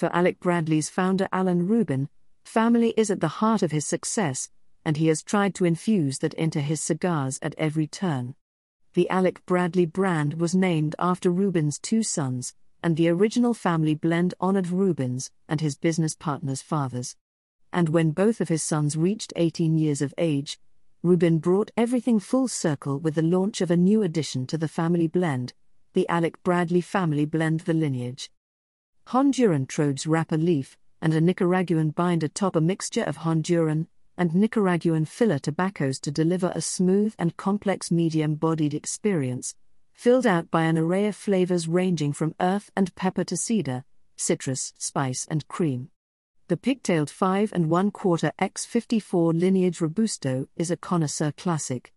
For Alec Bradley's founder Alan Rubin, family is at the heart of his success, and he has tried to infuse that into his cigars at every turn. The Alec Bradley brand was named after Rubin's two sons, and the original family blend honored Rubin's and his business partner's fathers. And when both of his sons reached 18 years of age, Rubin brought everything full circle with the launch of a new addition to the family blend, the Alec Bradley family blend the lineage. Honduran Trojes wrapper leaf and a Nicaraguan binder top a mixture of Honduran and Nicaraguan filler tobaccos to deliver a smooth and complex medium bodied experience, filled out by an array of flavors ranging from earth and pepper to cedar, citrus, spice, and cream. The pigtailed 5 and 1 quarter X54 lineage Robusto is a connoisseur classic.